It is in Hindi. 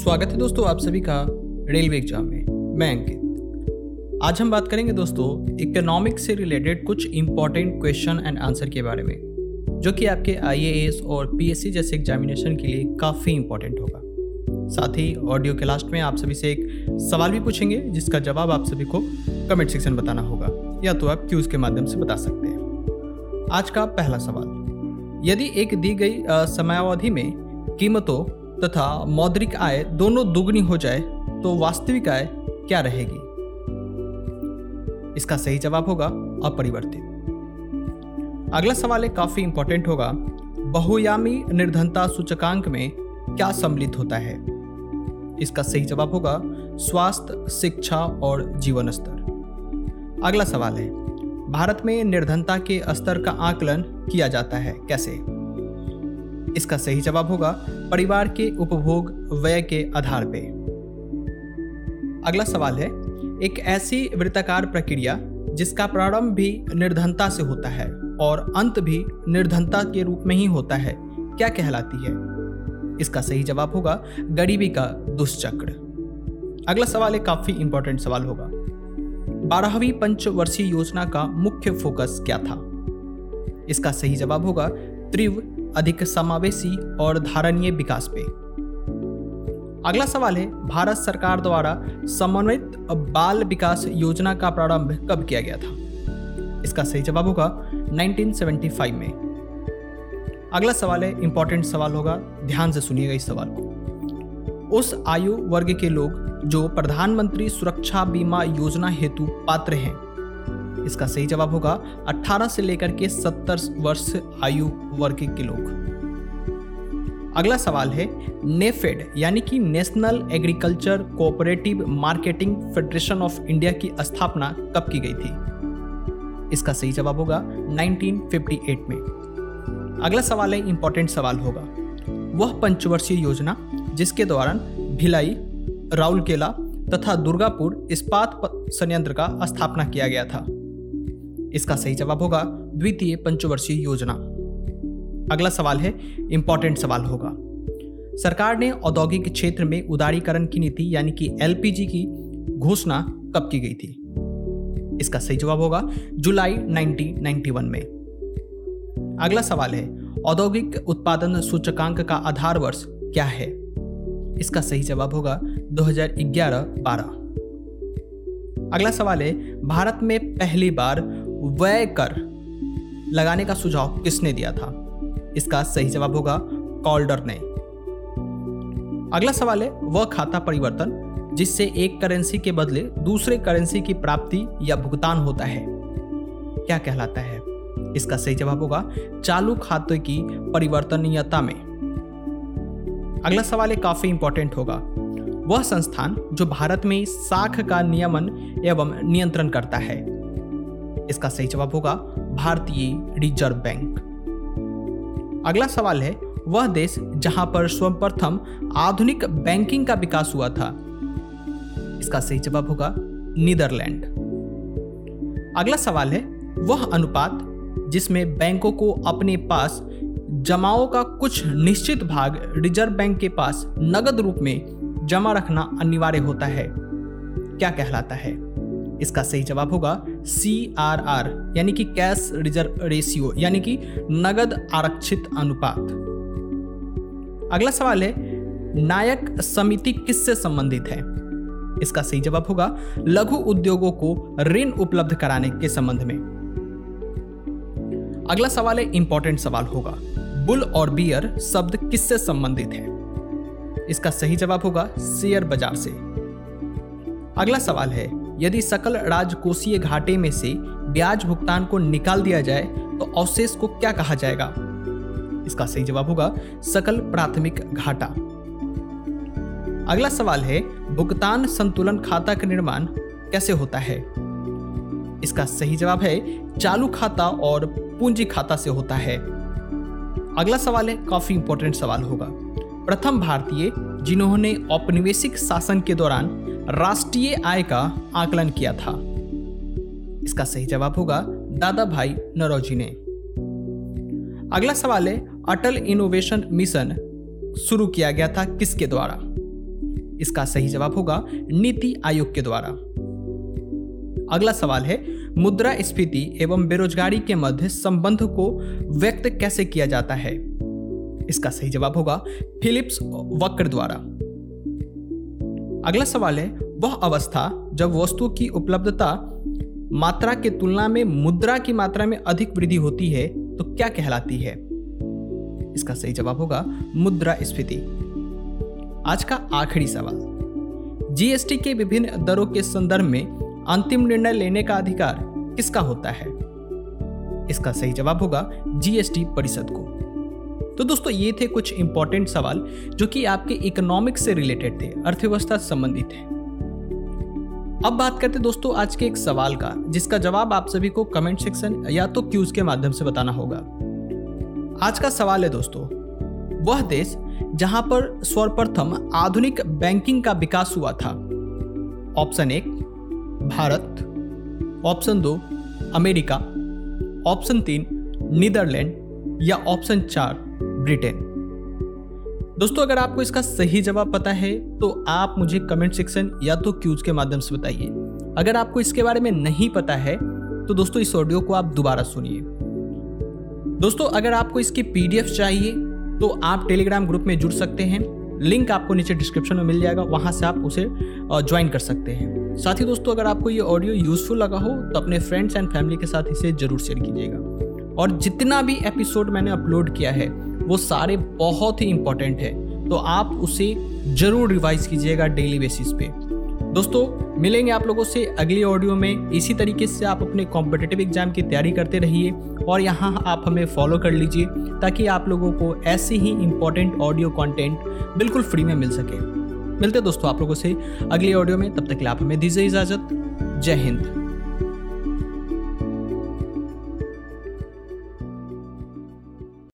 स्वागत है दोस्तों आप सभी का रेलवे एग्ज़ाम में। मैं अंकित। आज हम बात करेंगे दोस्तों इकोनॉमिक्स से रिलेटेड कुछ इंपॉर्टेंट क्वेश्चन एंड आंसर के बारे में, जो कि आपके आईएएस और पीएससी जैसे एग्जामिनेशन के लिए काफ़ी इंपॉर्टेंट होगा। साथ ही ऑडियो के लास्ट में आप सभी से एक सवाल भी पूछेंगे, जिसका जवाब आप सभी को कमेंट सेक्शन बताना होगा, या तो आप क्यूज़ के माध्यम से बता सकते हैं। आज का पहला सवाल, यदि एक दी गई समयावधि में कीमतों तथा मौद्रिक आय दोनों दुगनी हो जाए तो वास्तविक आय क्या रहेगी? इसका सही जवाब होगा अपरिवर्तित। अगला सवाल एक काफ़ी इंपॉर्टेंट होगा। बहुयामी निर्धनता सूचकांक में क्या सम्मिलित होता है? इसका सही जवाब होगा स्वास्थ्य, शिक्षा और जीवन स्तर। अगला सवाल है, भारत में निर्धनता के स्तर का आकलन किया जाता है कैसे? इसका सही जवाब होगा परिवार के उपभोग व्यय के आधार पे। अगला सवाल है, एक ऐसी वृत्ताकार प्रक्रिया जिसका प्रारंभ भी निर्धनता से होता है और अंत भी निर्धनता के रूप में ही होता है, क्या कहलाती है? इसका सही जवाब होगा गरीबी का दुष्चक्र। अगला सवाल एक काफ़ी इंपॉर्टेंट सवाल होगा। बारहवीं पंचवर्षीय योजना का मुख्य फोकस क्या था? इसका सही जवाब होगा तीव्र अधिक समावेशी और धारणीय विकास पे। अगला सवाल है, भारत सरकार द्वारा समन्वित बाल विकास योजना का प्रारंभ कब किया गया था? इसका सही जवाब होगा 1975 में। अगला सवाल है, इंपॉर्टेंट सवाल होगा, ध्यान से सुनिएगा इस सवाल को। उस आयु वर्ग के लोग जो प्रधानमंत्री सुरक्षा बीमा योजना हेतु पात्र हैं इसका सही जवाब होगा 18 से लेकर के 70 वर्ष आयु वर्ग के लोग। अगला सवाल है, नेफेड यानी कि National Agriculture Cooperative Marketing Federation of India की स्थापना कब की गई थी? इसका सही जवाब होगा 1958 में। अगला सवाल है, इंपॉर्टेंट सवाल होगा। वह पंचवर्षीय योजना जिसके दौरान भिलाई, राउरकेला तथा दुर्गापुर इस्पात संयंत्र का स्थापना किया गया था। इसका सही जवाब होगा द्वितीय पंचवर्षीय योजना। अगला सवाल है इंपॉर्टेंट सवाल होगा। सरकार ने औद्योगिक क्षेत्र में उदारीकरण की नीति, यानी कि एलपीजी की घोषणा कब की गई थी? इसका सही जवाब होगा जुलाई 1991 में। अगला सवाल है, औद्योगिक उत्पादन सूचकांक का आधार वर्ष क्या है? इसका सही जवाब होगा 2011-12 अगला सवाल है, भारत में पहली बार व्यय कर लगाने का सुझाव किसने दिया था? इसका सही जवाब होगा कॉल्डर ने। अगला सवाल है, वह खाता परिवर्तन, जिससे एक करेंसी के बदले दूसरे करेंसी की प्राप्ति या भुगतान होता है। क्या कहलाता है? इसका सही जवाब होगा चालू खाते की परिवर्तनीयता में। अगला सवाल एक काफ़ी इंपॉर्टेंट होगा। वह संस्थान जो भारत में साख का नियमन एवं नियंत्रण करता है। इसका सही जवाब होगा भारतीय रिज़र्व बैंक। अगला सवाल है, वह देश जहाँ पर सर्वप्रथम आधुनिक बैंकिंग का विकास हुआ था। इसका सही जवाब होगा नीदरलैंड। अगला सवाल है, वह अनुपात जिसमें बैंकों को अपने पास जमाओं का कुछ निश्चित भाग रिज़र्व बैंक के पास नगद रूप में जमा रखना अनिवार्य होता है, क्या कहलाता है? इसका सही जवाब होगा सी आर आर यानी कि कैश रिज़र्व रेशियो, यानी कि नगद आरक्षित अनुपात। अगला सवाल है, नायक समिति किससे संबंधित है? इसका सही जवाब होगा, लघु उद्योगों को ऋण उपलब्ध कराने के संबंध में। अगला सवाल है इंपॉर्टेंट सवाल होगा, बुल और बियर शब्द किससे संबंधित है? इसका सही जवाब होगा, शेयर बाज़ार से। अगला सवाल है यदि सकल राजकोषीय घाटे में से ब्याज भुगतान को निकाल दिया जाए तो अवशेष को क्या कहा जाएगा? इसका सही जवाब होगा सकल प्राथमिक घाटा। अगला सवाल है, भुगतान संतुलन खाता का निर्माण कैसे होता है? इसका सही जवाब है, चालू खाता और पूंजी खाता से होता है। अगला सवाल है, काफ़ी इंपॉर्टेंट सवाल होगा। प्रथम भारतीय, जिन्होंने औपनिवेशिक शासन के दौरान राष्ट्रीय आय का आकलन किया था। इसका सही जवाब होगा दादा भाई नरोजी ने। अगला सवाल है, अटल इनोवेशन मिशन शुरू किया गया था किसके द्वारा? इसका सही जवाब होगा नीति आयोग के द्वारा। अगला सवाल है, मुद्रा स्फीति एवं बेरोजगारी के मध्य संबंध को व्यक्त कैसे किया जाता है? इसका सही जवाब होगा फिलिप्स वक्र द्वारा। अगला सवाल है, वह अवस्था जब वस्तु की उपलब्धता मात्रा के तुलना में मुद्रा की मात्रा में अधिक वृद्धि होती है तो क्या कहलाती है? इसका सही जवाब होगा, मुद्रा स्फीति। आज का आखिरी सवाल। जीएसटी के विभिन्न दरों के संदर्भ में अंतिम निर्णय लेने का अधिकार किसका होता है? इसका सही जवाब होगा, जीएसटी परिषद को। तो दोस्तों, ये थे कुछ इंपॉर्टेंट सवाल जो कि आपके इकोनॉमिक्स से रिलेटेड थे, अर्थव्यवस्था से संबंधित थे अब बात करते दोस्तों, आज के एक सवाल का, जिसका जवाब आप सभी को कमेंट सेक्शन या तो क्यूज के माध्यम से बताना होगा। आज का सवाल है दोस्तों, वह देश जहाँ पर सर्वप्रथम आधुनिक बैंकिंग का विकास हुआ था। ऑप्शन एक, भारत। ऑप्शन दो, अमेरिका। ऑप्शन तीन नीदरलैंड या ऑप्शन चार ब्रिटेन दोस्तों, अगर आपको इसका सही जवाब पता है तो आप मुझे कमेंट सेक्शन या तो क्यूज के माध्यम से बताइए। अगर आपको इसके बारे में नहीं पता है तो दोस्तों, इस ऑडियो को आप दोबारा सुनिए। दोस्तों, अगर आपको इसकी पीडीएफ चाहिए तो आप टेलीग्राम ग्रुप में जुड़ सकते हैं। लिंक आपको नीचे डिस्क्रिप्शन में मिल जाएगा, वहाँ से आप उसे ज्वाइन कर सकते हैं। साथ ही दोस्तों, अगर आपको ये ऑडियो यूजफुल लगा हो तो अपने फ्रेंड्स एंड फैमिली के साथ इसे ज़रूर शेयर कीजिएगा। और जितना भी एपिसोड मैंने अपलोड किया है, वो सारे बहुत ही इंपॉर्टेंट है। तो आप उसे ज़रूर रिवाइज कीजिएगा डेली बेसिस पे। दोस्तों, मिलेंगे आप लोगों से अगली ऑडियो में। इसी तरीके से आप अपने कॉम्पिटेटिव एग्ज़ाम की तैयारी करते रहिए और यहाँ आप हमें फॉलो कर लीजिए ताकि आप लोगों को ऐसे ही इंपॉर्टेंट ऑडियो कंटेंट बिल्कुल फ्री में मिल सके। मिलते दोस्तों आप लोगों से अगले ऑडियो में। तब तक के लिए आप हमें दीजिए इजाज़त। जय हिंद।